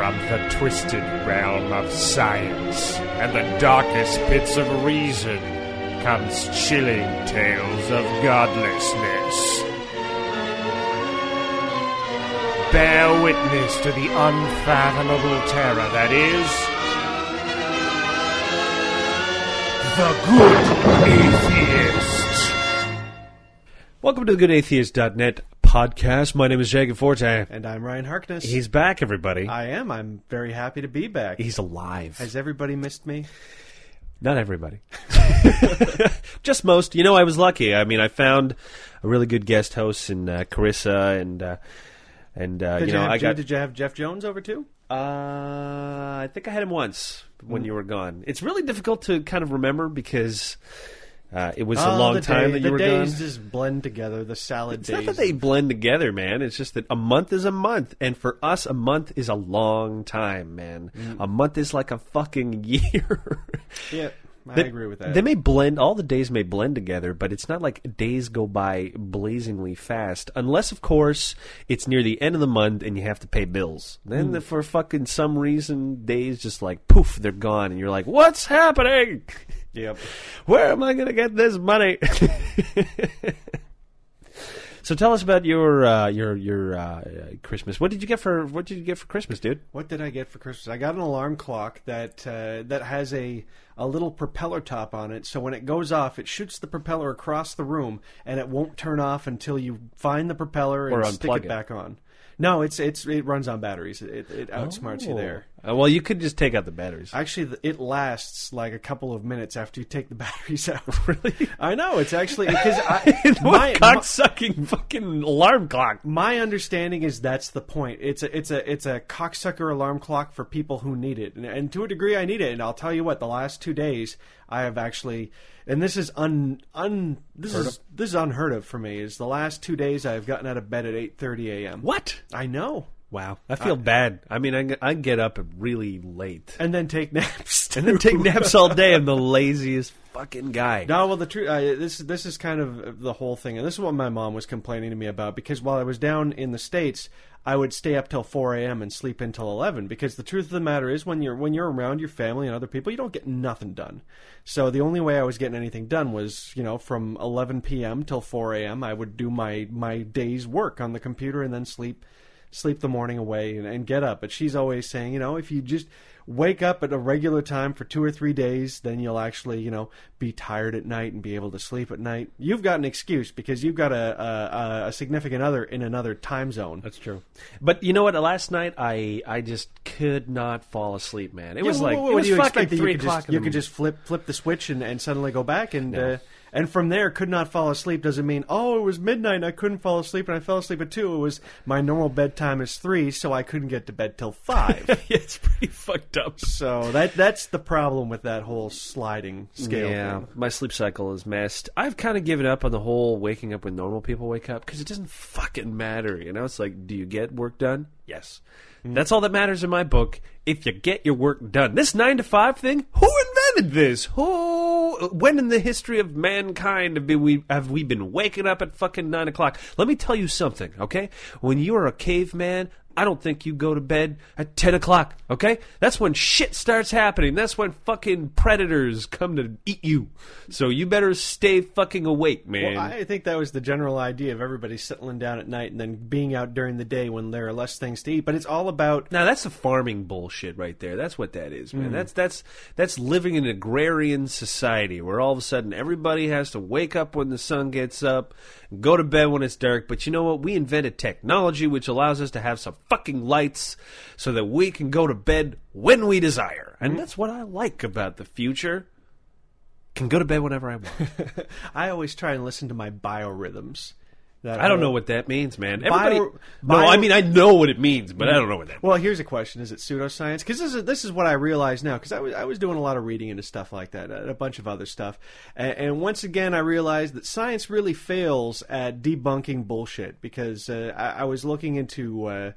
From the twisted realm of science and the darkest pits of reason comes chilling tales of godlessness. Bear witness to the unfathomable terror that is the Good Atheist. Welcome to the GoodAtheist.net podcast. My name is Jacob Fortin. And I'm Ryan Harkness. He's back, everybody. I am. I'm very happy to be back. He's alive. Has everybody missed me? Not everybody. Just most. You know, I was lucky. I mean, I found a really good guest host in uh, Carissa, and uh, and uh, you you, know, I got. did you have Jeff Jones over too? Uh, I think I had him once when you were gone. It's really difficult to kind of remember because uh, it was a Oh, long the time day- that you the were gone. days just blend together. The salad It's days. not that they blend together, man. It's just that a month is a month, and for us, a month is a long time, man. Mm. A month is like a fucking year. Yeah, I They- agree with that. They may blend. All the days may blend together, but it's not like days go by blazingly fast, unless, of course, it's near the end of the month and you have to pay bills. Then, Hmm. the, for fucking some reason, days just like poof, they're gone, and you're like, "What's happening? Yep. Where am I going to get this money?" so, tell us about your uh, your your uh, Christmas. What did you get for What did you get for Christmas, dude? What did I get for Christmas? I got an alarm clock that uh, that has a a little propeller top on it. So when it goes off, it shoots the propeller across the room, and it won't turn off until you find the propeller and stick it, it. back on. No, it's it's it runs on batteries. It, it outsmarts you there. Uh, well, you could just take out the batteries. Actually, th- it lasts like a couple of minutes after you take the batteries out. Really? I know. It's actually because I, my, cocksucking fucking alarm clock? my understanding is that's the point. It's a it's a it's a cocksucker alarm clock for people who need it, and, and to a degree, I need it. And I'll tell you what, the last two days, I have actually, and this is un un this is this is unheard of for me. Is the last two days I have gotten out of bed at eight thirty a.m. What? I know, Wow, I feel bad. I mean, I, get- I get up really late and then take naps, and then take naps all day. I'm the laziest fucking guy. No, well, the truth. Uh, this this is kind of the whole thing, and this is what my mom was complaining to me about. Because while I was down in the states, I would stay up till four a.m. and sleep until eleven. Because the truth of the matter is, when you're when you're around your family and other people, you don't get nothing done. So the only way I was getting anything done was, you know, from eleven p.m. till four a.m. I would do my my day's work on the computer and then sleep sleep the morning away and, and get up. But she's always saying, you know, if you just wake up at a regular time for two or three days, then you'll actually, you know, be tired at night and be able to sleep at night. You've got an excuse because you've got a a, a significant other in another time zone. That's true. But you know what? Last night I I just could not fall asleep, man. It was Yeah, like what, it was do you fucking expect three you could o'clock. just, you could just flip flip the switch and, and suddenly go back and uh, and from there could not fall asleep doesn't mean oh it was midnight and I couldn't fall asleep and I fell asleep at two. It was my normal bedtime is three, so I couldn't get to bed till five. yeah, it's pretty fucked up. So that that's the problem with that whole sliding scale. Yeah, thing. my sleep cycle is messed. I've kind of given up on the whole waking up when normal people wake up because it doesn't fucking matter. You know, it's like, do you get work done? Yes. Mm. That's all that matters in my book. If you get your work done, this nine to five thing, who invented this? Who? When in the history of mankind have we have we been waking up at fucking nine o'clock? Let me tell you something, okay? When you are a caveman, I don't think you go to bed at 10 o'clock, okay? That's when shit starts happening. That's when fucking predators come to eat you. So you better stay fucking awake, man. Well, I think that was the general idea of everybody settling down at night and then being out during the day when there are less things to eat. But it's all about now that's the farming bullshit right there. That's what that is, man. Mm. That's that's that's living in an agrarian society where all of a sudden everybody has to wake up when the sun gets up, go to bed when it's dark. But you know what? We invented technology which allows us to have some fucking lights so that we can go to bed when we desire. Hmm. And that's what I like about the future. Can go to bed whenever I want. I always try and listen to my biorhythms. That I don't know what that means, man. Everybody, Bio- no, bio- I mean I know what it means, but I don't know what that. means. Well, here's a question: Is it pseudoscience? Because this is this is what I realize now. Because I was I was doing a lot of reading into stuff like that, and a bunch of other stuff, and, and once again I realized that science really fails at debunking bullshit. Because uh, I, I was looking into. Uh,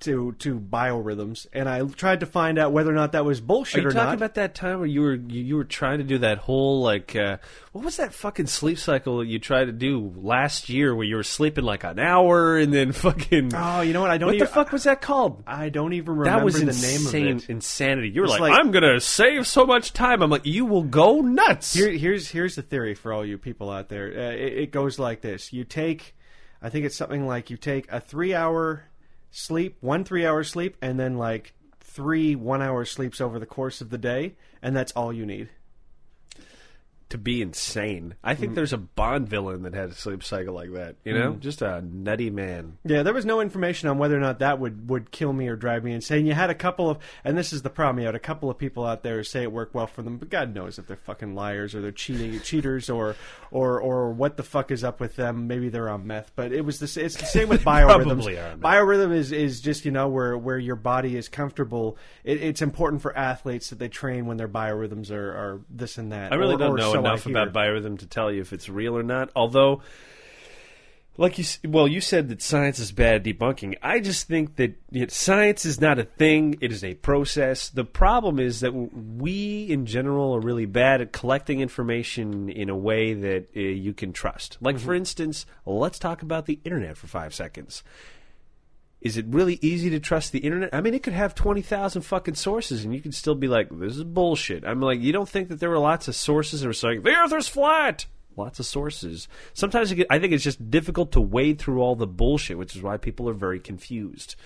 to to biorhythms, and I tried to find out whether or not that was bullshit Are you or talking not. about that time where you were you, you were trying to do that whole like uh, what was that fucking sleep cycle that you tried to do last year where you were sleeping like an hour and then fucking oh, you know what? I don't what even. the fuck was that called? I don't even remember That was the insane name of it. insanity. You were like, like- I'm gonna save so much time. I'm like, you will go nuts. Here, here's here's the theory for all you people out there. Uh, it, it goes like this: you take, I think it's something like you take a three hour sleep, one three hour sleep, and then like three one hour sleeps over the course of the day, and that's all you need. To be insane. I Mm. think there's a Bond villain that had a sleep cycle like that. You know, just a nutty man. Yeah, there was no information on whether or not that would, would kill me or drive me insane. You had a couple of, and this is the problem. You had a couple of people out there who say it worked well for them, but God knows if they're fucking liars or they're cheating cheaters or or or what the fuck is up with them. Maybe they're on meth, but it was the s- it's the same with biorhythms. Probably are on meth. Biorhythm is is just you know where where your body is comfortable. It, it's important for athletes that they train when their biorhythms are, are this and that. I really or- don't or know enough about biorhythm to tell you if it's real or not. Although, like you, well, you said that science is bad at debunking. I just think that you know, science is not a thing; it is a process. The problem is that we, in general, are really bad at collecting information in a way that uh, you can trust. Like, for instance, let's talk about the internet for five seconds. Is it really easy to trust the internet? I mean, it could have 20,000 fucking sources and you could still be like, this is bullshit. I'm like, you don't think that there were lots of sources that were saying, the earth is flat? Lots of sources. Sometimes get, I think it's just difficult to wade through all the bullshit, which is why people are very confused.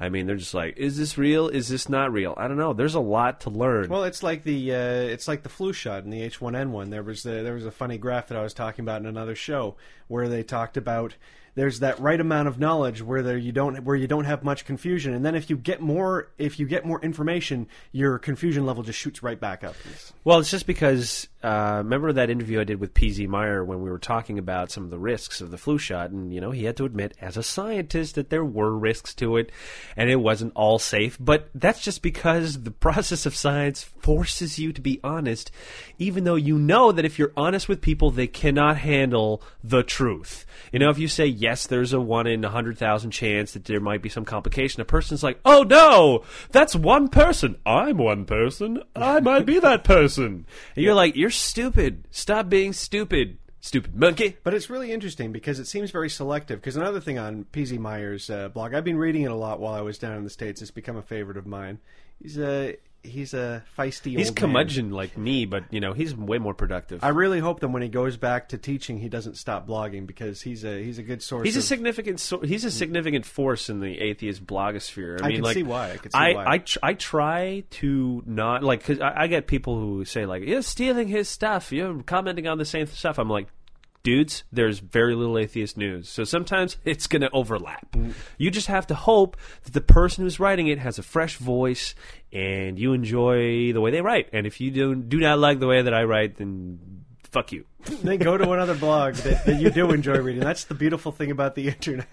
I mean, they're just like, is this real? Is this not real? I don't know. There's a lot to learn. Well, it's like the uh, it's like the flu shot and the H1N1. There was a, there was a funny graph that I was talking about in another show where they talked about there's that right amount of knowledge where there you don't where you don't have much confusion, and then if you get more if you get more information, your confusion level just shoots right back up. Well, it's just because uh, remember that interview I did with PZ Myers when we were talking about some of the risks of the flu shot, and you know he had to admit as a scientist that there were risks to it, and it wasn't all safe. But that's just because the process of science forces you to be honest, even though you know that if you're honest with people, they cannot handle the truth. You know, if you say yes, there's a one in a hundred thousand chance that there might be some complication. A person's like, oh no, that's one person. I'm one person. I might be that person. And you're like, you're stupid. Stop being stupid, stupid monkey. But it's really interesting because it seems very selective. Because another thing on PZ Myers' uh, blog, I've been reading it a lot while I was down in the states. It's become a favorite of mine. He's a he's a feisty. He's old man. like me, but you know he's way more productive. I really hope that when he goes back to teaching, he doesn't stop blogging because he's a he's a good source. He's a significant. So, he's a significant force in the atheist blogosphere. I, I mean, can like, see why. I can see I, why. I, tr- I try to not like because I, I get people who say like you're stealing his stuff. You're commenting on the same stuff. I'm like, dudes, there's very little atheist news, so sometimes it's going to overlap. Mm. You just have to hope that the person who's writing it has a fresh voice and you enjoy the way they write. And if you do do not like the way that I write, then fuck you. then go to another blog that, that you do enjoy reading. That's the beautiful thing about the internet.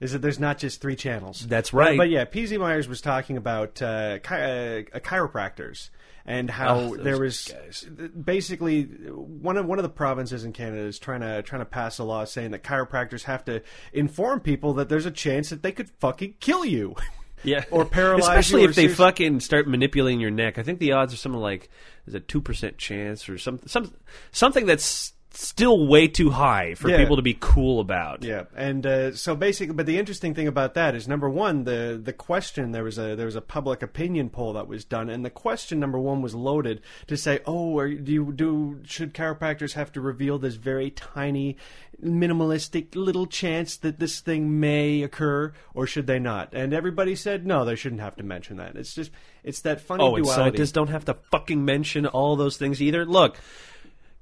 Is that there's not just three channels. Mm-hmm. That's But- right. But, yeah, PZ Myers was talking about uh, chi- uh, chiropractors and how Oh, there was guys. basically one of one of the provinces in Canada is trying to trying to pass a law saying that chiropractors have to inform people that there's a chance that they could fucking kill you. Yeah, Or paralyze Especially you or if they serious- fucking start manipulating your neck. I think the odds are something like there's a two percent chance or some some something that's still way too high for Yeah. people to be cool about. Yeah, and uh, so basically, but the interesting thing about that is number one, the the question there was a there was a public opinion poll that was done, and the question number one was loaded to say, oh, are, do you do should chiropractors have to reveal this very tiny, minimalistic little chance that this thing may occur, or should they not? And everybody said no, they shouldn't have to mention that. It's just it's that funny Oh, and duality. scientists don't have to fucking mention all those things either. Look,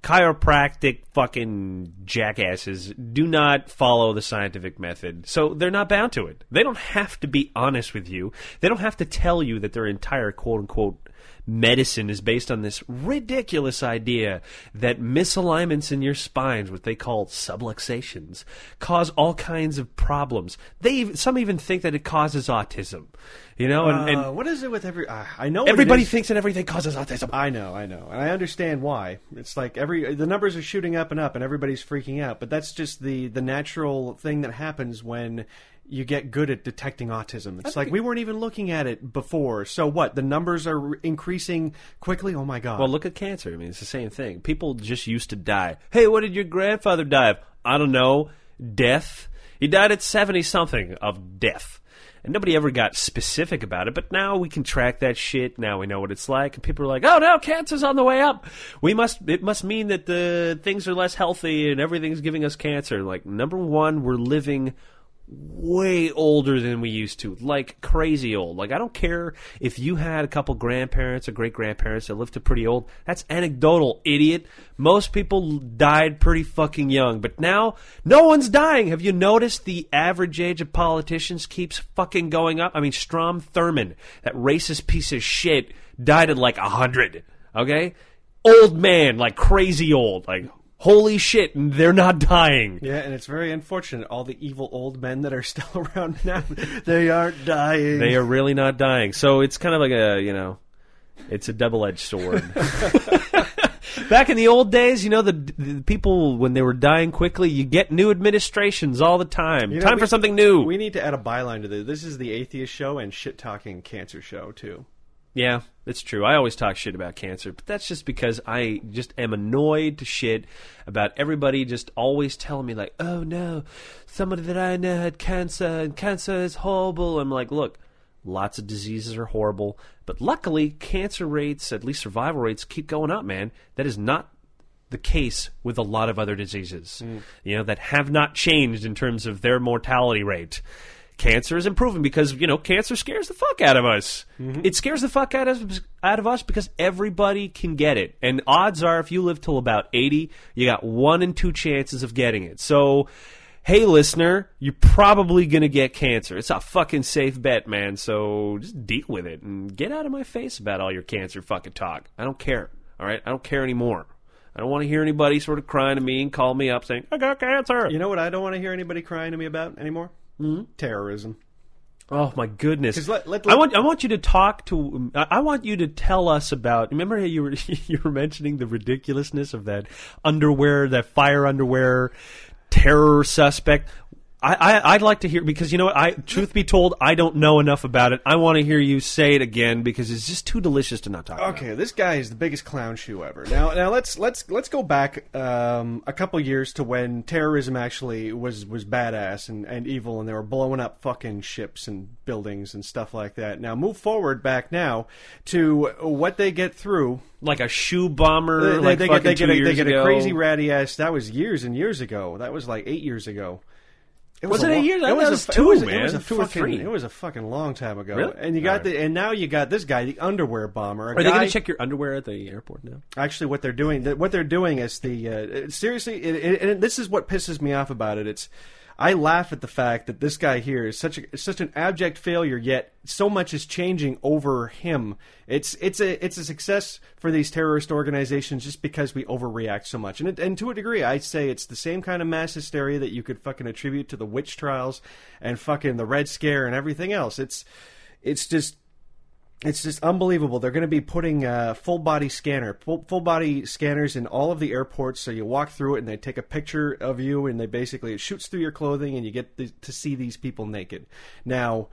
chiropractic fucking jackasses do not follow the scientific method, so they're not bound to it. They don't have to be honest with you. They don't have to tell you that their entire quote unquote medicine is based on this ridiculous idea that misalignments in your spines, what they call subluxations, cause all kinds of problems. They some even think that it causes autism. You know, and, and Uh, what is it with every? Uh, I know Everybody thinks that everything causes autism. I know, I know, and I understand why. It's like every the numbers are shooting up and up, and everybody's freaking out. But that's just the the natural thing that happens when you get good at detecting autism. It's like we weren't even looking at it before. So what? The numbers are increasing quickly. Oh my god. Well, look at cancer. I mean, it's the same thing. People just used to die. Hey, what did your grandfather die of? I don't know. Death. He died at 70 something of death. And nobody ever got specific about it, but now we can track that shit. Now we know what it's like, and people are like, "Oh no, cancer's on the way up." We must. It must mean that the things are less healthy and everything's giving us cancer. Like number one, we're living way older than we used to, like crazy old. Like I don't care if you had a couple grandparents or great grandparents that lived to pretty old. That's anecdotal, idiot. Most people died pretty fucking young, but now no one's dying. Have you noticed the average age of politicians keeps fucking going up? I mean, Strom Thurmond, that racist piece of shit, died at like a hundred. Okay, old man, like crazy old, like holy shit, they're not dying. Yeah, and it's very unfortunate. All the evil old men that are still around now, they aren't dying. They are really not dying. So it's kind of like a, you know, it's a double edged sword. Back in the old days, you know, the, the people, when they were dying quickly, you get new administrations all the time. You know, time we- for something new. We need to add a byline to this. This is the atheist show and shit talking cancer show too. Yeah, it's true. I always talk shit about cancer, but that's just because I just am annoyed to shit about everybody just always telling me like, "Oh no, somebody that I know had cancer and cancer is horrible." I'm like, "Look, lots of diseases are horrible, but luckily cancer rates, at least survival rates keep going up, man. That is not the case with a lot of other diseases, mm. you know, that have not changed in terms of their mortality rate. Cancer is improving because you know cancer scares the fuck out of us. Mm-hmm. It scares the fuck out of out of us because everybody can get it, and odds are if you live till about eighty, you got one in two chances of getting it. So. Hey, listener, you're probably going to get cancer. It's a fucking safe bet, man. So just deal with it and get out of my face about all your cancer fucking talk. I don't care. All right? I don't care anymore. I don't want to hear anybody sort of crying to me and call me up saying, I got cancer. You know what I don't want to hear anybody crying to me about anymore? Mm-hmm. Terrorism. Oh my goodness! let- let- I want I want you to talk to I I want you to tell us about. Remember how you were you were mentioning the ridiculousness of that underwear, that fire underwear terror suspect. I, I I'd like to hear because you know what I truth be told I don't know enough about it. I want to hear you say it again because it's just too delicious to not talk about. Okay, this guy is the biggest clown shoe ever. Now, now let's let's let's go back um, a couple years to when terrorism actually was was badass and, and evil, and they were blowing up fucking ships and buildings and stuff like that. Now, move forward back now to what they get through. Like a shoe bomber, They, like they get, they two get, a, they get a crazy ratty ass. That was years and years ago. That was like eight years ago. It Was it a eight lo- years? It thought was, a, two, it was, man. It was a Two or three. It was a fucking long time ago. Really? And you got Alright. the and now you got this guy, the underwear bomber. a Are they going to check your underwear at the airport now? actually what they're doing what they're doing is the uh, seriously it, it, and this is what pisses me off about it it's I laugh at the fact that this guy here is such a such an abject failure yet so much is changing over him. It's it's a it's a success for these terrorist organizations just because we overreact so much. And it, and to a degree I'd say it's the same kind of mass hysteria that you could fucking attribute to the witch trials and fucking the red scare and everything else. It's it's just it's just unbelievable. They're going to be putting uh, full body scanner, full, full body scanners in all of the airports. So you walk through it, and they take a picture of you, and they basically it shoots through your clothing, and you get the, to see these people naked. Now,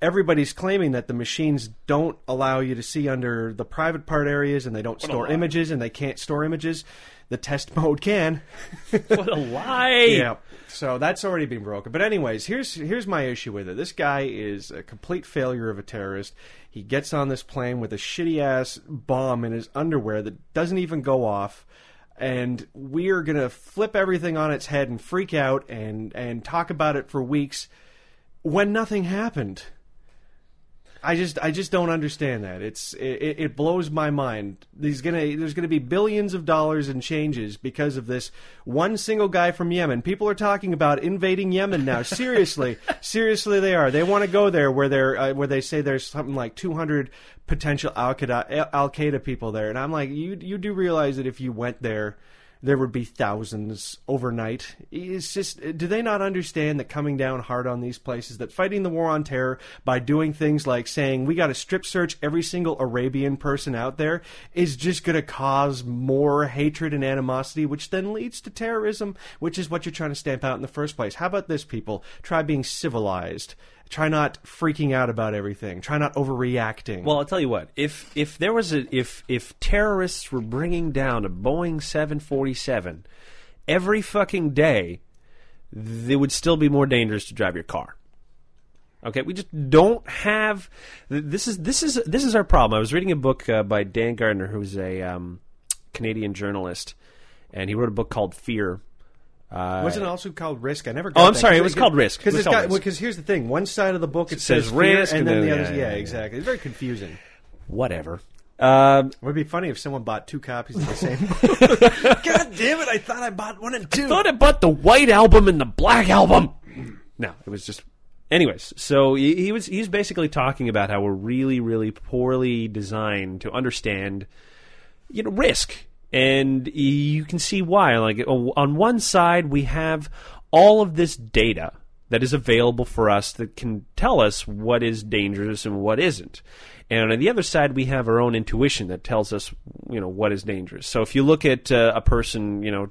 everybody's claiming that the machines don't allow you to see under the private part areas, and they don't store images, and they can't store images. The test mode can. What a lie! Yeah. So that's already been broken. But anyways, here's here's my issue with it. This guy is a complete failure of a terrorist. He gets on this plane with a shitty ass bomb in his underwear that doesn't even go off. And we are gonna flip everything on its head and freak out and, and talk about it for weeks when nothing happened. I just I just don't understand that. It's it, it blows my mind. There's gonna there's gonna be billions of dollars in changes because of this one single guy from Yemen. People are talking about invading Yemen now. Seriously, seriously, they are. They want to go there where they're uh, where they say there's something like 200 potential Al Qaeda Al Qaeda people there. And I'm like, you you do realize that if you went there. There would be thousands overnight. It's just, do they not understand that coming down hard on these places, that fighting the war on terror by doing things like saying we got to strip search every single Arabian person out there is just going to cause more hatred and animosity, which then leads to terrorism, which is what you're trying to stamp out in the first place. How about this, people? Try being civilized. Try not freaking out about everything. Try not overreacting. Well, I'll tell you what. If if there was a if if terrorists were bringing down a Boeing 747 every fucking day, it would still be more dangerous to drive your car. Okay, we just don't have. This is this is this is our problem. I was reading a book uh, by Dan Gardner, who's a um, Canadian journalist, and he wrote a book called Fear. Uh, Wasn't it also called Risk? I never. Got Oh, I'm that, sorry, it was called Risk. It Because was called here's the thing: one side of the book it, says says, Risk, and and then then- the other. yeah, Yeah, yeah, yeah. exactly. It's very confusing. whatever. Um, It would be funny if someone bought two copies of the same. book. God damn it! I thought I bought one and two. I thought I bought the white album and the black album. No, it was just. Anyways, so he, he was he's basically talking about how we're really, really poorly designed to understand, you know, risk, and you can see why. Like on one side, we have all of this data that is available for us that can tell us what is dangerous and what isn't. And on the other side, we have our own intuition that tells us, you know, what is dangerous. So if you look at uh, a person, you know,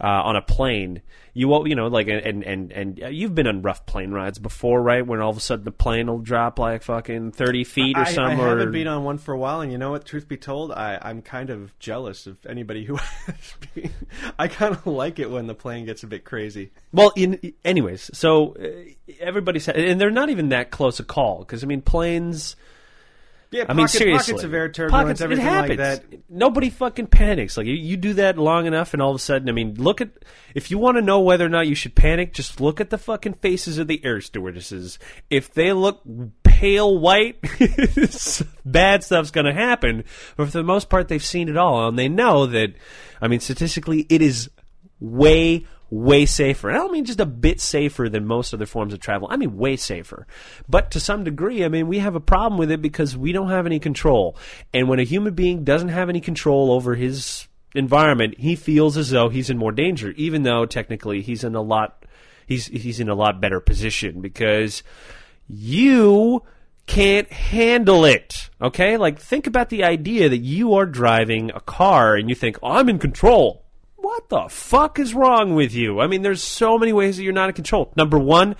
uh, on a plane, you you know, like, and and and you've been on rough plane rides before, right? When all of a sudden the plane will drop like fucking thirty feet or I, I something. or, haven't been on one for a while, and you know what? Truth be told, I, I'm kind of jealous of anybody who has been. I kind of like it when the plane gets a bit crazy. Well, in, anyways, so uh, everybody said, and they're not even that close a call because I mean, planes. Yeah, I mean, seriously, pockets of air turbulence, Pockets- everything it like happens. that. Nobody fucking panics. Like you, you do that long enough, and all of a sudden, I mean, look at if you want to know whether or not you should panic, just look at the fucking faces of the air stewardesses. If they look pale white, bad stuff's going to happen. But for the most part, they've seen it all, and they know that. I mean, statistically, it is way way safer. And I don't mean just a bit safer than most other forms of travel. I mean way safer. But to some degree, I mean we have a problem with it because we don't have any control. And when a human being doesn't have any control over his environment, he feels as though he's in more danger, even though technically he's in a lot he's he's in a lot better position because you can't handle it. Okay? Like think about the idea that you are driving a car and you think, oh, "I'm in control." What the fuck is wrong with you? I mean, there's so many ways that you're not in control. Number one,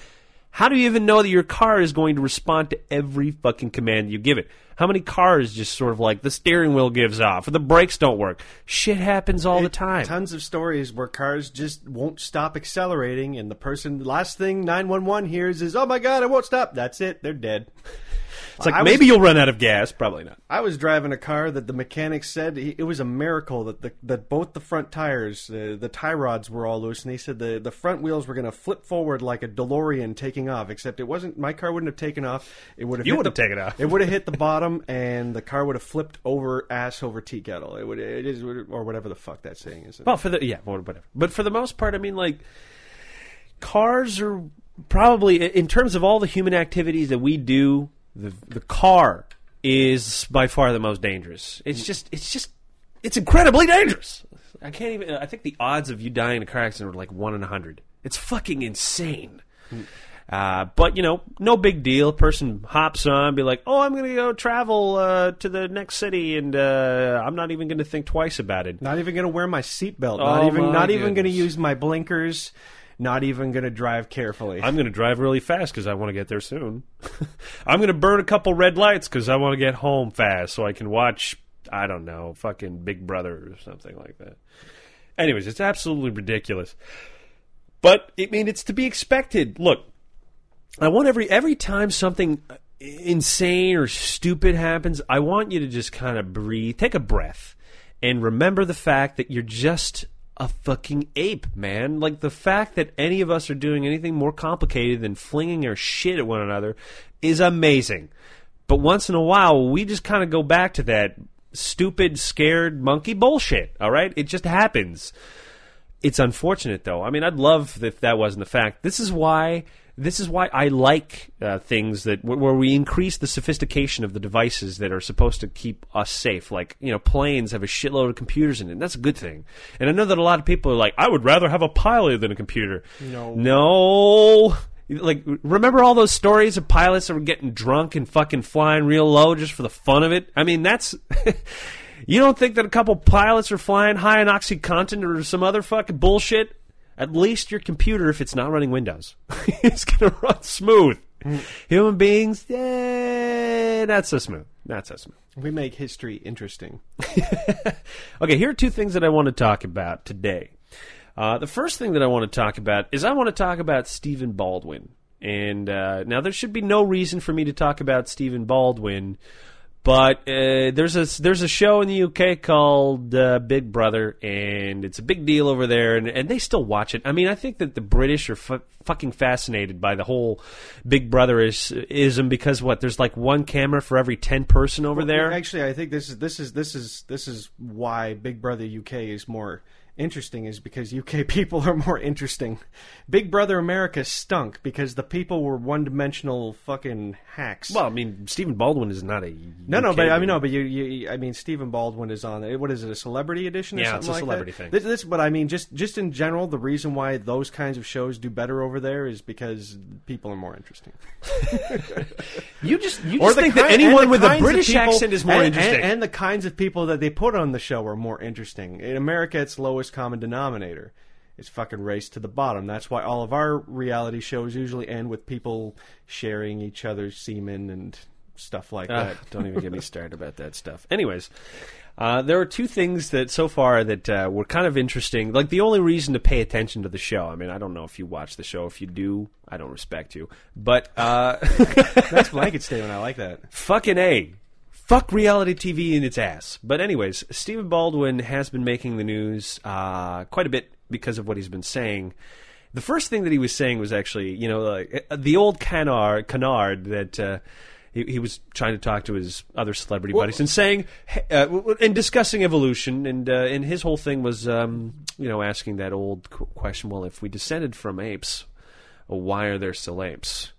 how do you even know that your car is going to respond to every fucking command you give it? How many cars just sort of like the steering wheel gives off or the brakes don't work? Shit happens all the time. Tons of stories where cars just won't stop accelerating, and the person, last thing 911 hears is, oh my god, I won't stop. That's it, they're dead. It's like I was- maybe you'll run out of gas. Probably not. I was driving a car that the mechanic said he, it was a miracle that the, that both the front tires, uh, the tie rods were all loose, and he said the, the front wheels were going to flip forward like a DeLorean taking off. Except it wasn't. My car wouldn't have taken off. It would have. You would've taken off. It would have hit the bottom, and the car would have flipped over ass over tea kettle. It would. It is or whatever the fuck that saying is. Well, for the yeah, whatever. But for the most part, I mean, like cars are probably in terms of all the human activities that we do. The the car is by far the most dangerous. It's just it's just it's incredibly dangerous. I can't even. I think the odds of you dying in a car accident are like one in a hundred. It's fucking insane. Uh, but you know, no big deal. Person hops on, be like, "Oh, I'm going to go travel uh, to the next city, and uh, I'm not even going to think twice about it." Not even going to wear my seatbelt. Oh, Not even. my Not even going to goodness. use my blinkers. Not even going to drive carefully. I'm going to drive really fast because I want to get there soon. I'm going to burn a couple red lights because I want to get home fast so I can watch, I don't know, fucking Big Brother or something like that. Anyways, it's absolutely ridiculous. But, I mean, it's to be expected. Look, I want every every time something insane or stupid happens, I want you to just kind of breathe, take a breath, and remember the fact that you're just a fucking ape, man. Like the fact that any of us are doing anything more complicated than flinging our shit at one another is amazing. But once in a while, we just kind of go back to that stupid, scared monkey bullshit. All right, it just happens. It's unfortunate, though. I mean, I'd love if that wasn't the fact. This is why this is why I like uh, things that where where we increase the sophistication of the devices that are supposed to keep us safe. Like you know, planes have a shitload of computers in it. And that's a good thing. And I know that a lot of people are like, I would rather have a pilot than a computer. No. no. Like, remember all those stories of pilots that were getting drunk and fucking flying real low just for the fun of it? I mean, that's. you don't think that a couple pilots are flying high on Oxycontin or some other fucking bullshit? At least your computer, if it's not running Windows, it's going to run smooth. Human beings, eh, not so smooth. Not so smooth. We make history interesting. Okay, here are two things that I want to talk about today. Uh, the first thing that I want to talk about is I want to talk about Stephen Baldwin. And uh, now there should be no reason for me to talk about Stephen Baldwin, but uh, there's a there's a show in the UK called uh, Big Brother, and it's a big deal over there, and, and they still watch it. I mean, I think that the British are fu- fucking fascinated by the whole Big Brother is, ism because what there's like one camera for every ten person over there. Actually, I think this is this is this is this is why Big Brother UK is more interesting is because UK people are more interesting. Big Brother America stunk because the people were one-dimensional fucking hacks. Well, I mean, Stephen Baldwin is not a no, no, but I mean, no, but you, you, I mean, Stephen Baldwin is on. What is it? A celebrity edition? Or Yeah, something it's a celebrity that? thing. This, this, but I mean, just just in general, the reason why those kinds of shows do better over there is because people are more interesting. You just you just think kind- that anyone with a British people- accent is more and- interesting. and, and the kinds of people that they put on the show are more interesting. In America, it's lowest common denominator. It's fucking race to the bottom. That's why all of our reality shows usually end with people sharing each other's semen and stuff like that. don't even get me started about that stuff. Anyways, uh, there are two things that so far that uh, were kind of interesting. Like the only reason to pay attention to the show. I mean, I don't know if you watch the show. If you do, I don't respect you. But uh, That's blanket statement. I like that. fucking a. Fuck reality TV in its ass. But anyways, Stephen Baldwin has been making the news uh, quite a bit because of what he's been saying. The first thing that he was saying was actually, you know, like, uh, the old canard, canard that uh, he, he was trying to talk to his other celebrity buddies and saying, uh, and discussing evolution, and uh, and his whole thing was, um, you know, asking that old question: Well, if we descended from apes, why are there still apes?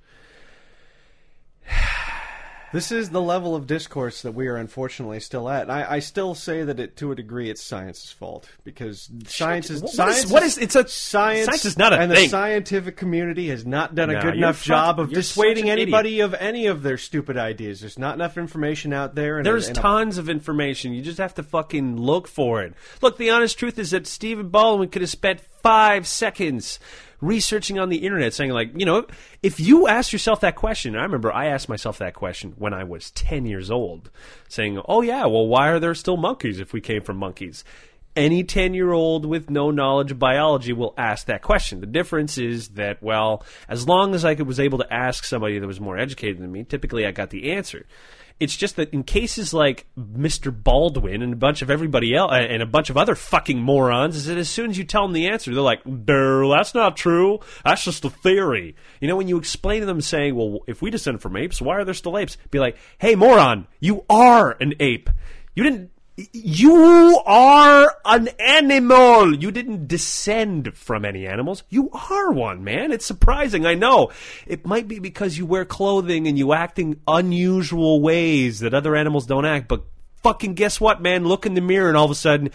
This is the level of discourse that we are unfortunately still at. I, I still say that it, to a degree, it's science's fault because science is What is- science. what is- it's a- science. science is not a and thing. the scientific community has not done a No, good enough job of dissuading anybody of any of their stupid ideas. There's not enough information out there. And There's and a- tons of information. You just have to fucking look for it. Look, the honest truth is that Stephen Baldwin could have spent five seconds researching on the internet, saying like, you know, if you ask yourself that question, I remember I asked myself that question when I was ten years old, saying, "Oh yeah, well, why are there still monkeys if we came from monkeys?" Any 10 year old with no knowledge of biology will ask that question. The difference is that, well, as long as I was able to ask somebody that was more educated than me, typically I got the answer. It's just that in cases like Mr. Baldwin and a bunch of everybody else uh, and a bunch of other fucking morons, is that as soon as you tell them the answer, they're like, "No, that's not true. That's just a theory." You know, when you explain to them, saying, "Well, if we descend from apes, why are there still apes?" Be like, "Hey, moron, you are an ape. You didn't." You are an animal. You didn't descend from any animals. You are one, man. It's surprising. I know. It might be because you wear clothing and you act in unusual ways that other animals don't act, but fucking guess what, man? Look in the mirror and all of a sudden,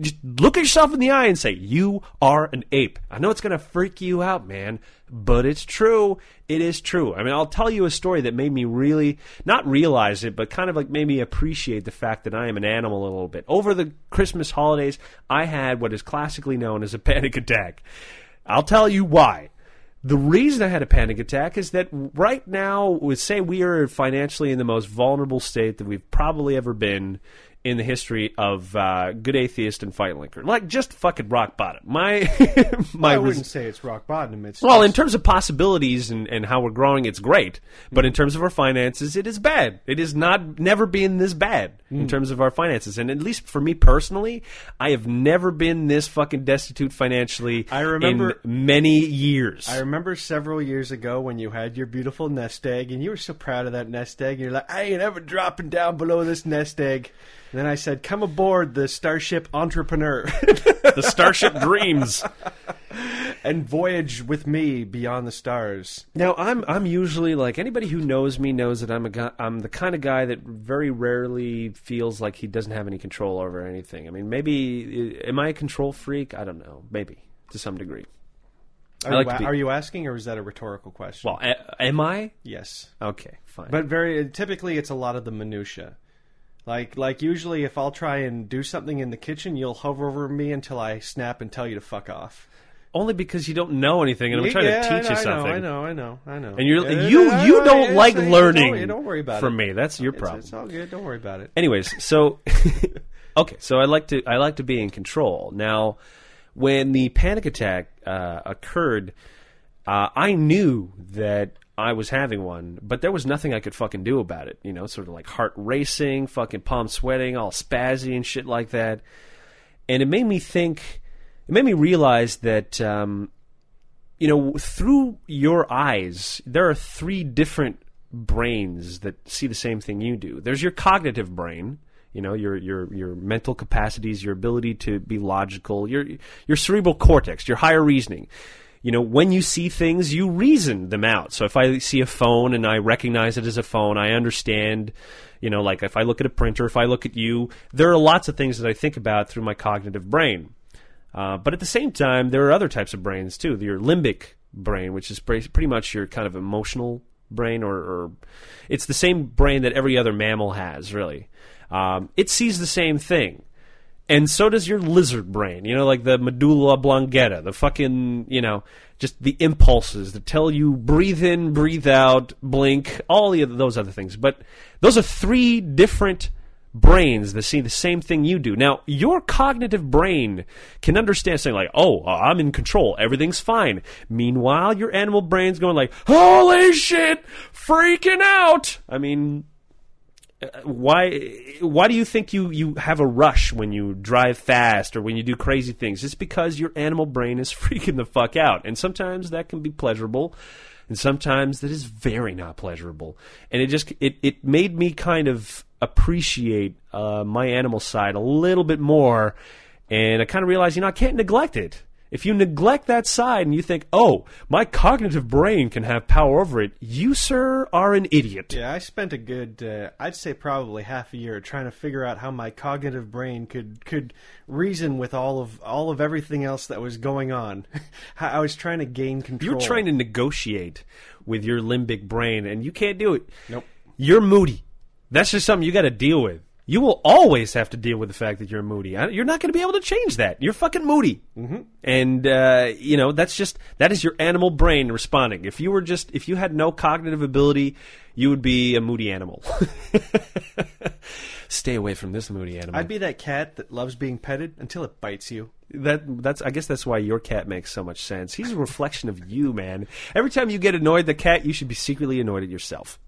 just look at yourself in the eye and say, You are an ape. I know it's going to freak you out, man, but it's true. It is true. I mean, I'll tell you a story that made me really, not realize it, but kind of like made me appreciate the fact that I am an animal a little bit. Over the Christmas holidays, I had what is classically known as a panic attack. I'll tell you why. The reason I had a panic attack is that right now, say we are financially in the most vulnerable state that we've probably ever been in the history of uh, good atheist and Fightlinker. Like just fucking rock bottom. My my I wouldn't say it's rock bottom. It's well, in terms of possibilities and, and how we're growing, it's great. But in terms of our finances, it is bad. It is not never been this bad Hmm. in terms of our finances. And at least for me personally, I have never been this fucking destitute financially I remember- in many years. I remember several years ago when you had your beautiful nest egg, and you were so proud of that nest egg. And you're like, I ain't ever dropping down below this nest egg. And then I said, Come aboard the Starship Entrepreneur. the Starship Dreams. and voyage with me beyond the stars. Now I'm I'm usually like anybody who knows me knows that I'm a guy, I'm the kind of guy that very rarely feels like he doesn't have any control over anything. I mean, maybe am I a control freak? I don't know. Maybe to some degree. Are, like you, be- are you asking, or is that a rhetorical question? Well, a, am I? yes, Okay, fine. but very typically it's a lot of the minutia. Like like usually, if I'll try and do something in the kitchen, you'll hover over me until I snap and tell you to fuck off. only because you don't know anything, and I'm trying Yeah, to teach know, you something. I know, I know, I know. And you're Yeah, you yeah, you don't like learning Don't, don't worry about from it. me. That's your It's, problem. it's all good. Don't worry about it. Anyways, so okay, so I like to I like to be in control. Now, when the panic attack uh, occurred, uh, I knew that I was having one, but there was nothing I could fucking do about it. You know, sort of like heart racing, fucking palm sweating, all spazzy and shit like that. And it made me think. It made me realize that. Um, you know, through your eyes, there are three different brains that see the same thing you do. There's your cognitive brain, you know, your your your mental capacities, your ability to be logical, your your cerebral cortex, your higher reasoning. You know, when you see things, you reason them out. So if I see a phone and I recognize it as a phone, I understand, you know, like if I look at a printer, if I look at you, there are lots of things that I think about through my cognitive brain. Uh, but at the same time, there are other types of brains too. Your limbic brain, which is pretty much your kind of emotional brain, or, or it's the same brain that every other mammal has, really. Um, it sees the same thing. And so does your lizard brain, you know, like the medulla oblongata, the fucking, you know, just the impulses that tell you breathe in, breathe out, blink, all the other, those other things. But those are three different brains that see the same thing you do. Now, your cognitive brain can understand saying like, "Oh, I'm in control. Everything's fine." Meanwhile, your animal brain's going like, "Holy shit, freaking out." I mean, why why do you think you you have a rush when you drive fast or when you do crazy things? It's because your animal brain is freaking the fuck out. And sometimes that can be pleasurable and sometimes that is very not pleasurable. And it just it it made me kind of appreciate uh, my animal side a little bit more and I kind of realized, you know, I can't neglect it. If you neglect that side and you think, oh, my cognitive brain can have power over it, you, sir, are an idiot. Yeah, I spent a good, uh, I'd say probably half a year trying to figure out how my cognitive brain could could reason with all of all of everything else that was going on. I was trying to gain control. You're trying to negotiate with your limbic brain, and you can't do it. Nope. You're moody. That's just something you got to deal with. You will always have to deal with the fact that you're moody. You're not going to be able to change that. You're fucking moody, mm-hmm. and uh, you know that's just that is your animal brain responding. If you were just if you had no cognitive ability, you would be a moody animal. Stay away from this moody animal. I'd be that cat that loves being petted until it bites you. that that's I guess that's why your cat makes so much sense. He's a reflection of you, man. Every time you get annoyed at the cat, you should be secretly annoyed at yourself.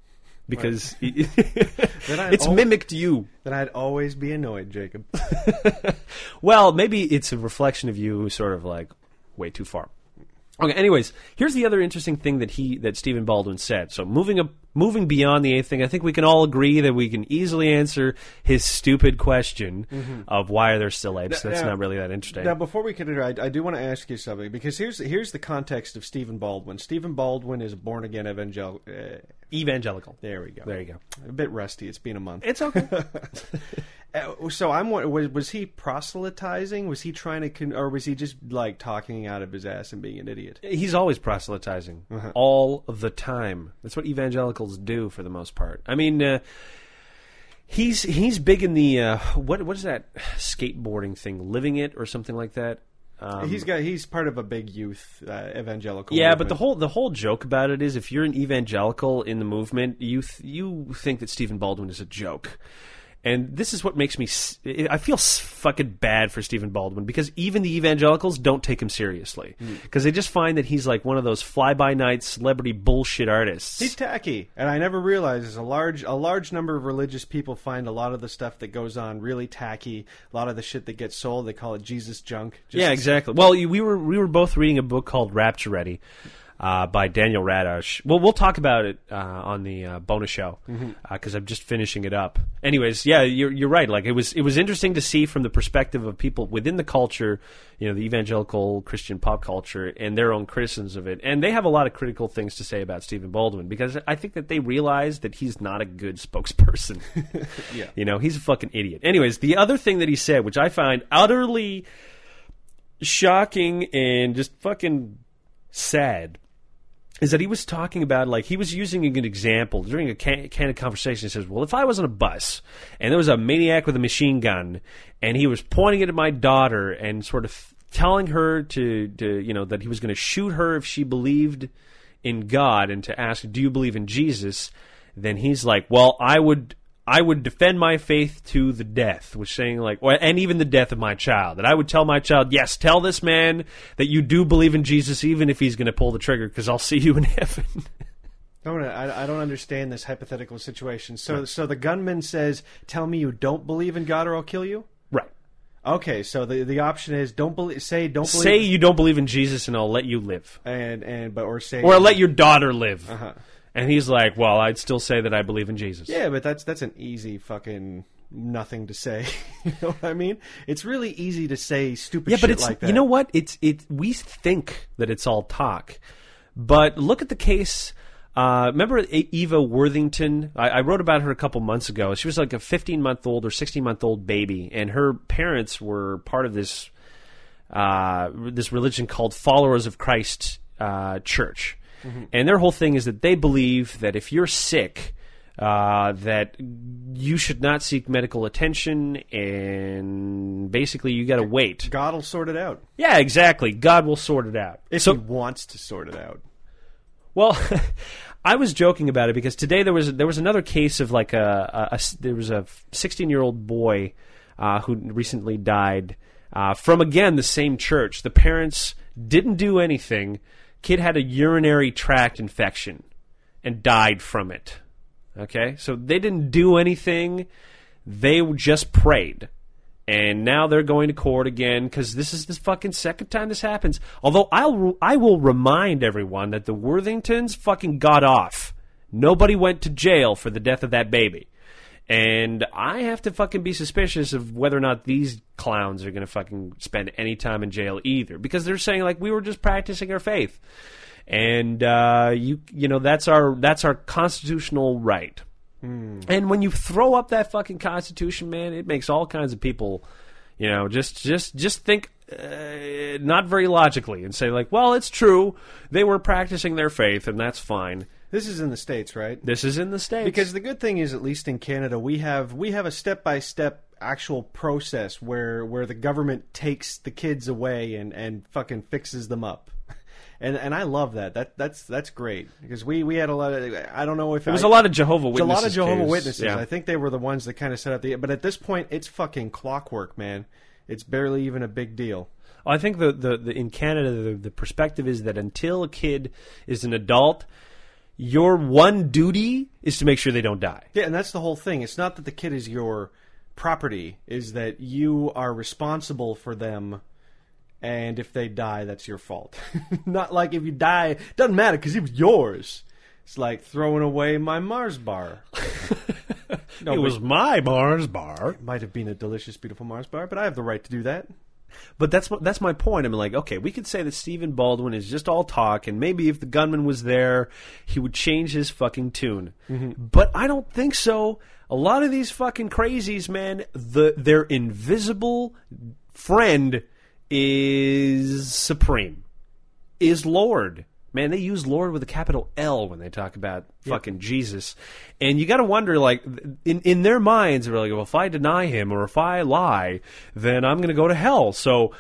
Because I'd it's al- mimicked you. Then I'd always be annoyed, Jacob. Well, maybe it's a reflection of you sort of like way too far. Okay, anyways, here's the other interesting thing that he that Stephen Baldwin said. So moving up moving beyond the eighth thing, I think we can all agree that we can easily answer his stupid question of why are there still apes. That's now- not really that interesting. Now, before we continue, I, I do want to ask you something because here's here's the context of Stephen Baldwin. Stephen Baldwin is a born again evangelical. Uh, Evangelical. there we go. There you go. A bit rusty. It's been a month. It's okay. Uh, so I'm wa- was was he proselytizing? Was he trying to, con- or was he just like talking out of his ass and being an idiot? He's always proselytizing Uh-huh. all the time. That's what evangelicals do for the most part. I mean, uh, he's he's big in the uh, what what is that skateboarding thing, living it or something like that. Um, he's got he's part of a big youth uh, evangelical. yeah, but the whole the whole joke about it is if you're an evangelical in the movement, you th- you think that Stephen Baldwin is a joke. And this is what makes me. I feel fucking bad for Stephen Baldwin because even the evangelicals don't take him seriously Hmm. because they just find that he's like one of those fly by night celebrity bullshit artists. He's tacky, and I never realized a large a large number of religious people find a lot of the stuff that goes on really tacky. A lot of the shit that gets sold, they call it Jesus junk. Yeah, exactly. Well, we were we were both reading a book called Rapture Ready. Uh, by Daniel Radosh. Well, we'll talk about it uh, on the uh, bonus show because I'm just finishing it up. Anyways, yeah, you're you're right. Like it was it was interesting to see from the perspective of people within the culture, you know, the evangelical Christian pop culture and their own criticisms of it. And they have a lot of critical things to say about Stephen Baldwin because I think that they realize that he's not a good spokesperson. Yeah. You know, he's a fucking idiot. Anyways, the other thing that he said, which I find utterly shocking and just fucking sad, is that he was talking about like he was using an example during a can- candid conversation. He says, "Well, if I was on a bus and there was a maniac with a machine gun and he was pointing it at my daughter and sort of telling her to, to you know that he was going to shoot her if she believed in God and to ask, "Do you believe in Jesus?" Then he's like, "Well, I would." I would defend my faith to the death, which saying like, or, and even the death of my child. That I would tell my child, yes, tell this man that you do believe in Jesus, even if he's going to pull the trigger, because I'll see you in heaven. I don't, I, I don't understand this hypothetical situation. So, so the gunman says, "Tell me you don't believe in God, or I'll kill you." right. Okay, so the the option is don't believe. Say don't believe. Say you don't believe in Jesus, and I'll let you live, and and but or say or I'll let your daughter live. Uh-huh. And he's like, well, I'd still say that I believe in Jesus. Yeah, but that's that's an easy fucking nothing to say. you know what I mean? It's really easy to say stupid Yeah, shit but it's like that. you know what? It's it. We think that it's all talk, but look at the case. Uh, remember Eva Worthington? I, I wrote about her a couple months ago. She was like a 15 month old or 16 month old baby, and her parents were part of this uh, this religion called Followers of Christ uh, Church, and their whole thing is that they believe that if you're sick. Uh, that you should not seek medical attention, and basically you got to wait. God will sort it out Yeah, exactly. God will sort it out. if so, He wants to sort it out. well, I was joking about it because today there was there was another case of like a, a- a there was a 16 year old boy uh, who recently died uh, from again the same church. The parents didn't do anything. Kid had a urinary tract infection and died from it. Okay, so they didn't do anything. They just prayed and now they're going to court again because this is the fucking second time this happens. Although I'll I will remind everyone that the Worthingtons fucking got off. Nobody went to jail for the death of that baby. And I have to fucking be suspicious of whether or not these clowns are going to fucking spend any time in jail either, because they're saying like we were just practicing our faith, and uh, you you know that's our that's our constitutional right. And when you throw up that fucking constitution, man, it makes all kinds of people, you know, just just just think uh, not very logically and say like, well, it's true. They were practicing their faith, and that's fine. This is in the states, right? This is in the states Because the good thing is, at least in Canada, we have we have a step by step actual process where where the government takes the kids away and and fucking fixes them up. And and I love that. That that's that's great because we we had a lot of I don't know if there was I- a lot of Jehovah There's a lot of Jehovah. Witnesses. Yeah. I think they were the ones that kind of set up the. But at this point, it's fucking clockwork, man. It's barely even a big deal. I think the, the, the in Canada the, the perspective is that until a kid is an adult, your one duty is to make sure they don't die. Yeah, and that's the whole thing. It's not that the kid is your property; is that you are responsible for them. And if they die, that's your fault. not like if you die, doesn't matter because it was yours. It's like throwing away my Mars bar. No, it was my Mars bar. It might have been a delicious, beautiful Mars bar, but I have the right to do that. But that's that's my point. I'm like, okay, we could say that Stephen Baldwin is just all talk, and maybe if the gunman was there, he would change his fucking tune. Mm-hmm. But I don't think so. A lot of these fucking crazies, man, the their invisible friend is supreme, is Lord. Man, they use Lord with a capital L when they talk about fucking Jesus, and you got to wonder, like, in in their minds, they're like, well, if I deny him or if I lie, then I'm going to go to hell. So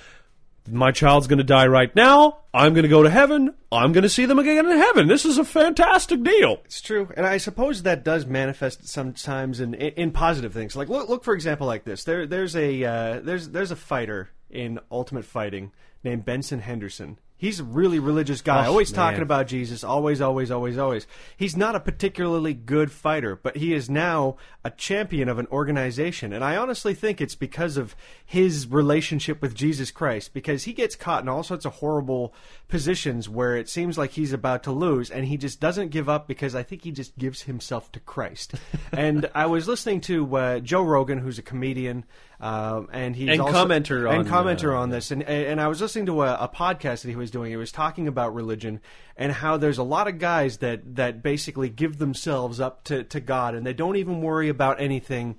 my child's going to die right now. I'm going to go to heaven. I'm going to see them again in heaven. This is a fantastic deal. It's true, and I suppose that does manifest sometimes in in, in positive things. Like look, look for example, like this. There, there's a uh, there's there's a fighter in Ultimate Fighting named Benson Henderson. He's a really religious guy, Oh, always man. talking about Jesus, always, always, always, always. He's not a particularly good fighter, but he is now a champion of an organization. And I honestly think it's because of his relationship with Jesus Christ, because he gets caught in all sorts of horrible positions where it seems like he's about to lose, and he just doesn't give up because I think he just gives himself to Christ. and I was listening to uh, Joe Rogan, who's a comedian, um, and he's And also, commenter and on, commenter uh, on this, and and I was listening to a, a podcast that he was doing. He was talking about religion and how there's a lot of guys that that basically give themselves up to to God, and they don't even worry about anything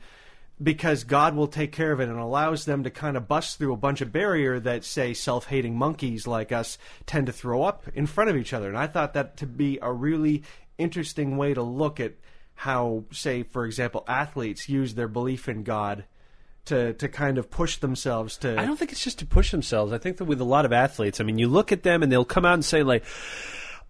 because God will take care of it and allows them to kind of bust through a bunch of barrier that say self-hating monkeys like us tend to throw up in front of each other. And I thought that to be a really interesting way to look at how say for example athletes use their belief in God to to kind of push themselves to I don't think it's just to push themselves. I think that with a lot of athletes, I mean, you look at them and they'll come out and say like,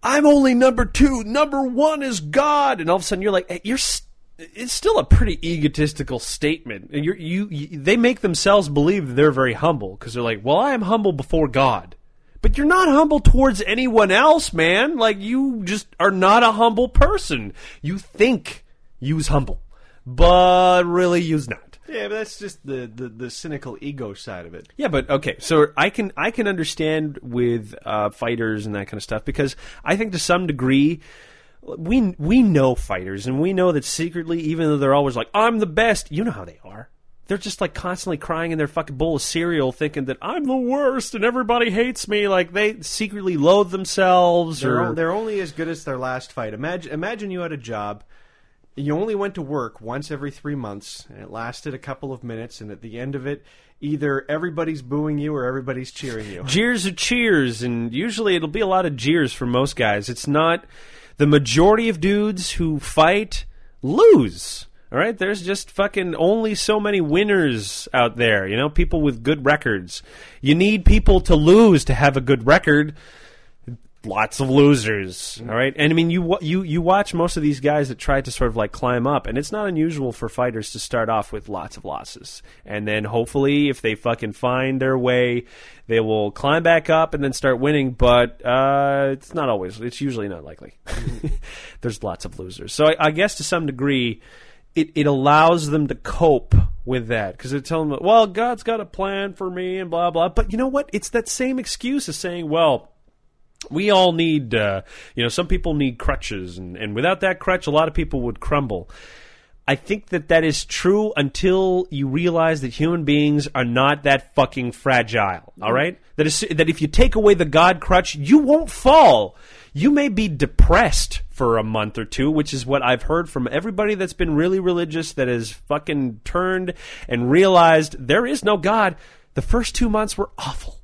"I'm only number two. Number one is God," and all of a sudden you're like, hey, "You're." St- it's still a pretty egotistical statement, and you, you they make themselves believe they're very humble because they're like, "Well, I am humble before God." But you're not humble towards anyone else, man. Like you just are not a humble person. You think you's humble, but really you's not. Yeah, but that's just the, the, the cynical ego side of it. Yeah, but okay, so I can I can understand with uh, fighters and that kind of stuff because I think to some degree we we know fighters and we know that secretly, even though they're always like I'm the best, you know how they are. They're just like constantly crying in their fucking bowl of cereal, thinking that I'm the worst and everybody hates me. Like they secretly loathe themselves, They're, or o- they're only as good as their last fight. Imagine imagine you had a job. You only went to work once every three months, and it lasted a couple of minutes. And at the end of it, either everybody's booing you or everybody's cheering you. jeers or cheers, and usually it'll be a lot of jeers for most guys. It's not the majority of dudes who fight lose. All right, there's just fucking only so many winners out there. You know, people with good records. You need people to lose to have a good record. Lots of losers. All right, and I mean, you you you watch most of these guys that try to sort of like climb up, and it's not unusual for fighters to start off with lots of losses, and then hopefully, if they fucking find their way, they will climb back up and then start winning. But uh, it's not always. It's usually not likely. There's lots of losers. So I, I guess to some degree, it, it allows them to cope with that because they tell them, well, God's got a plan for me and blah blah. But you know what? It's that same excuse as saying, well we all need uh, you know some people need crutches and, and without that crutch a lot of people would crumble. I think that that is true until you realize that human beings are not that fucking fragile all right? That is that if you take away the god crutch you won't fall. You may be depressed for a month or two which is what i've heard from everybody that's been really religious that has fucking turned and realized there is no god. The first two months were awful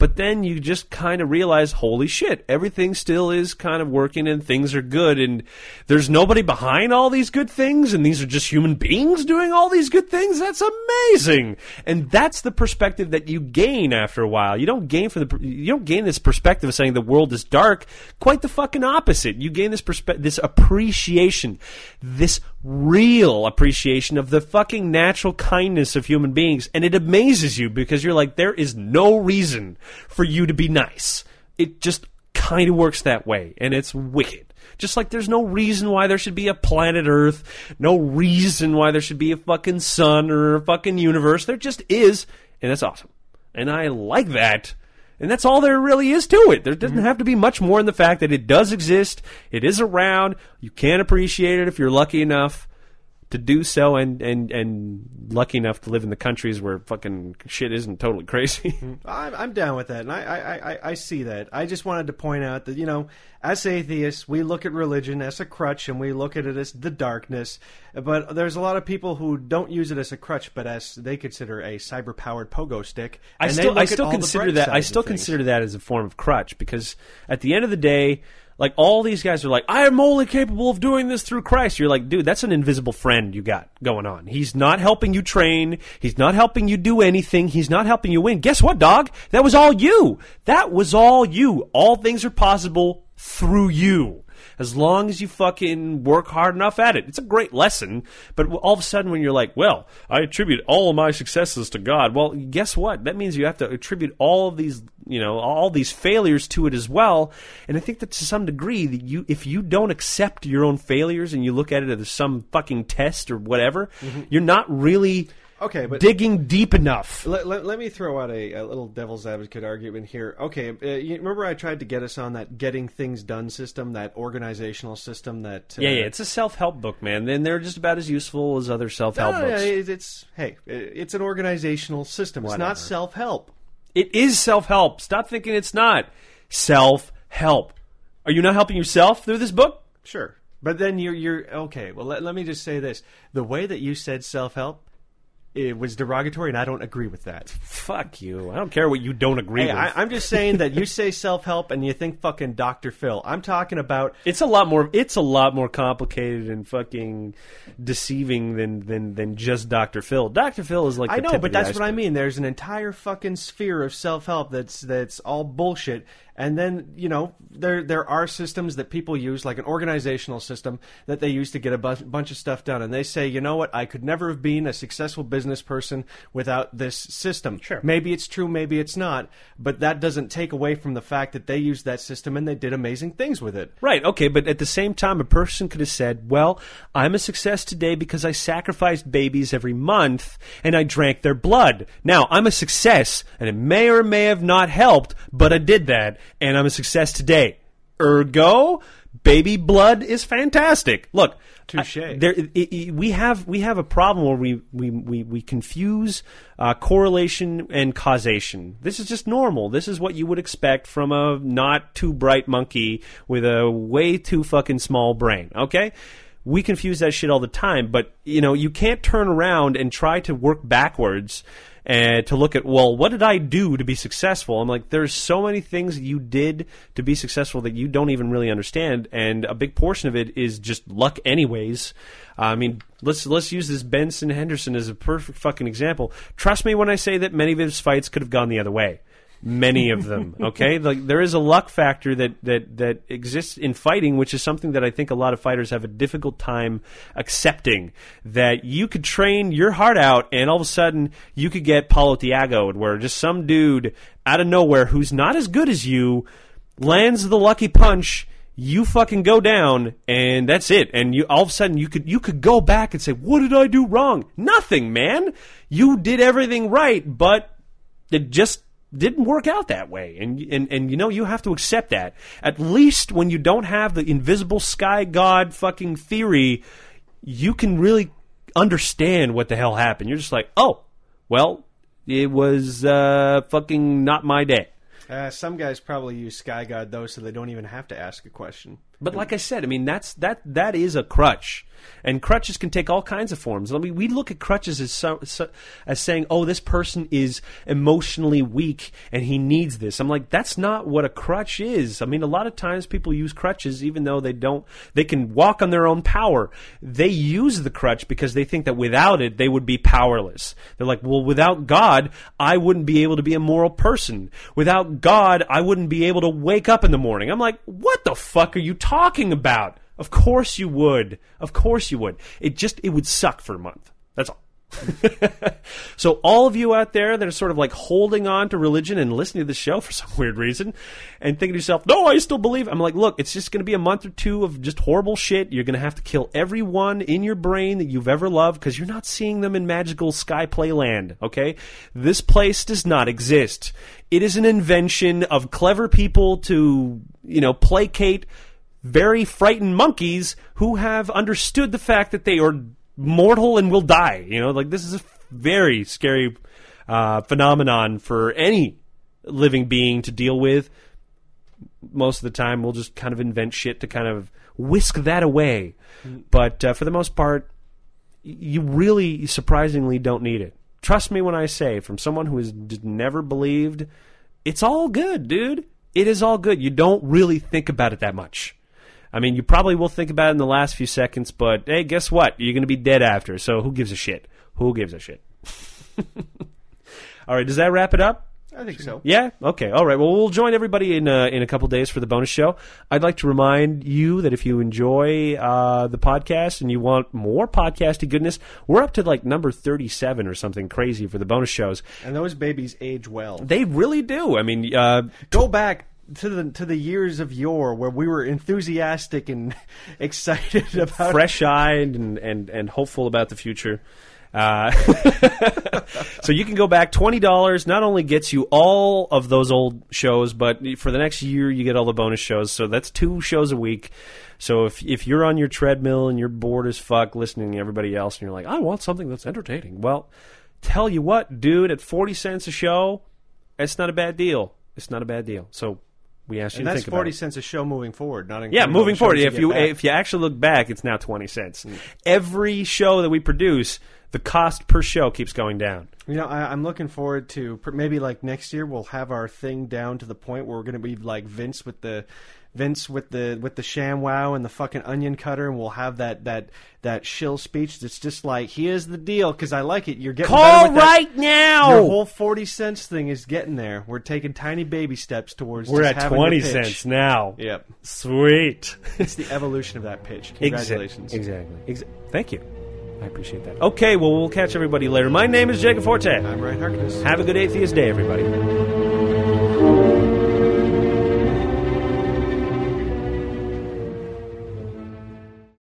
but then you just kind of realize, holy shit, everything still is kind of working and things are good and there's nobody behind all these good things and these are just human beings doing all these good things. That's amazing. And that's the perspective that you gain after a while. You don't gain for the, you don't gain this perspective of saying the world is dark. Quite the fucking opposite. You gain this perspective, this appreciation, this real appreciation of the fucking natural kindness of human beings. And it amazes you because you're like, there is no reason for you to be nice. It just kind of works that way, and it's wicked. Just like there's no reason why there should be a planet Earth, no reason why there should be a fucking sun or a fucking universe. There just is, and that's awesome. And I like that. And that's all there really is to it. There doesn't mm-hmm. have to be much more in the fact that it does exist, it is around, you can appreciate it if you're lucky enough to do so and, and, and lucky enough to live in the countries where fucking shit isn't totally crazy. Mm-hmm. I'm, I'm down with that, and I, I, I, I see that. I just wanted to point out that, you know, as atheists, we look at religion as a crutch and we look at it as the darkness. But there's a lot of people who don't use it as a crutch, but as they consider a cyber powered pogo stick. I still, I still consider that. I still consider that as a form of crutch because at the end of the day, like all these guys are like, I am only capable of doing this through Christ. You're like, dude, that's an invisible friend you got going on. He's not helping you train. He's not helping you do anything. He's not helping you win. Guess what, dog? That was all you. That was all you. All things are possible through you. As long as you fucking work hard enough at it. It's a great lesson, but all of a sudden when you're like, well, I attribute all of my successes to God. Well, guess what? That means you have to attribute all of these, you know, all these failures to it as well. And I think that to some degree that you if you don't accept your own failures and you look at it as some fucking test or whatever, mm-hmm. you're not really Okay, but digging deep enough. Let, let, let me throw out a, a little devil's advocate argument here. Okay, uh, you remember I tried to get us on that getting things done system, that organizational system that. Uh, Yeah, yeah, it's a self-help book, man. Then they're just about as useful as other self-help no, books. it's, it's hey, it's an organizational system. It's Whatever. not self help. It is self-help. Stop thinking it's not self-help. Are you not helping yourself through this book? Sure, but then you're you're okay. Well, let, let me just say this: the way that you said self help, it was derogatory, and I don't agree with that. Fuck you. I don't care what you don't agree Hey, with. I, I'm just saying that you say self help and you think fucking Dr. Phil. I'm talking about it's a lot more. It's a lot more complicated and fucking deceiving than than than just Dr. Phil. Dr. Phil is like I know, tip but of the that's what I iceberg. mean. There's an entire fucking sphere of self help that's that's all bullshit. And then you know there there are systems that people use, like an organizational system that they use to get a bu- bunch of stuff done. And they say, you know what, I could never have been a successful business person without this system. Sure. Maybe it's true, maybe it's not, but that doesn't take away from the fact that they used that system and they did amazing things with it. Right, okay, but at the same time, a person could have said, Well, I'm a success today because I sacrificed babies every month and I drank their blood. Now, I'm a success, and it may or may have not helped, but I did that, and I'm a success today. Ergo, baby blood is fantastic. Look, Touche. I- there, i i we have we have a problem where we we we, we confuse uh, correlation and causation. This is just normal. This is what you would expect from a not too bright monkey with a way too fucking small brain. Okay. We confuse that shit all the time, but you know you can't turn around and try to work backwards and to look at well what did i do to be successful? I'm like there's so many things you did to be successful that you don't even really understand and a big portion of it is just luck anyways. Uh, I mean let's let's use this benson henderson as a perfect fucking example. Trust me when i say that many of his fights could have gone the other way many of them okay? Like there is a luck factor that that that exists in fighting which is something that i think a lot of fighters have a difficult time accepting that you could train your heart out and all of a sudden you could get Paulo Thiago where just some dude out of nowhere who's not as good as you lands the lucky punch you fucking go down and that's it. And you all of a sudden you could you could go back and say what did i do wrong? Nothing man. You did everything right but it just didn't work out that way. And and and you know you have to accept that. At least when you don't have the invisible sky god fucking theory you can really understand what the hell happened. You're just like oh well it was uh fucking not my day. Uh, some guys probably use Sky God though, so they don't even have to ask a question. But like I said, I mean that's that that is a crutch, and crutches can take all kinds of forms. I mean, we look at crutches as so, so, as saying, "Oh, this person is emotionally weak and he needs this." I'm like, that's not what a crutch is. I mean, a lot of times people use crutches even though they don't. They can walk on their own power. They use the crutch because they think that without it they would be powerless. They're like, "Well, without God, I wouldn't be able to be a moral person. Without God, I wouldn't be able to wake up in the morning." I'm like, "What the fuck are you talking about?" Of course you would. Of course you would. It just it would suck for a month. That's all. so all of you out there that are sort of like holding on to religion and listening to the show for some weird reason and thinking to yourself, "No, I still believe." I'm like, "Look, it's just going to be a month or two of just horrible shit. You're going to have to kill everyone in your brain that you've ever loved because you're not seeing them in magical sky playland, okay? This place does not exist. It is an invention of clever people to, you know, placate very frightened monkeys who have understood the fact that they are mortal and will die. You know, like this is a very scary uh, phenomenon for any living being to deal with. Most of the time, we'll just kind of invent shit to kind of whisk that away. But uh, for the most part, you really surprisingly don't need it. Trust me when I say, from someone who has never believed, it's all good, dude. It is all good. You don't really think about it that much. I mean, you probably will think about it in the last few seconds, but hey, guess what? You're going to be dead after, so who gives a shit? Who gives a shit? All right, does that wrap it up? I think so. Yeah. Okay. All right. Well, we'll join everybody in uh, in a couple days for the bonus show. I'd like to remind you that if you enjoy uh, the podcast and you want more podcasty goodness, we're up to like number thirty seven or something crazy for the bonus shows. And those babies age well. They really do. I mean, uh, Go back to the to the years of yore where we were enthusiastic and excited about fresh eyed and, and, and hopeful about the future. Uh, so you can go back twenty dollars. Not only gets you all of those old shows, but for the next year you get all the bonus shows. So that's two shows a week. So if if you're on your treadmill and you're bored as fuck listening to everybody else, and you're like, I want something that's entertaining. Well, tell you what, dude, at forty cents a show, it's not a bad deal. It's not a bad deal. So we asked you And to that's think about forty it. cents a show moving forward, not including Yeah, all moving forward, if get you back. if you actually look back, it's now twenty cents. Mm. Every show that we produce, the cost per show keeps going down. You know, I, I'm looking forward to pr- maybe like next year we'll have our thing down to the point where we're going to be like Vince with the Vince with the with the ShamWow and the fucking onion cutter, and we'll have that that that shill speech that's just like here's the deal because I like it. You're getting Call with that. right now. Your whole forty cents thing is getting there. We're taking tiny baby steps towards. We're at twenty cents now. Yep, Sweet. it's the evolution of that pitch. Congratulations. Exactly. Exa- Thank you. I appreciate that. Okay, well, we'll catch everybody later. My name is Jacob Fortin. I'm Ryan Harkness. Have a good atheist day, everybody.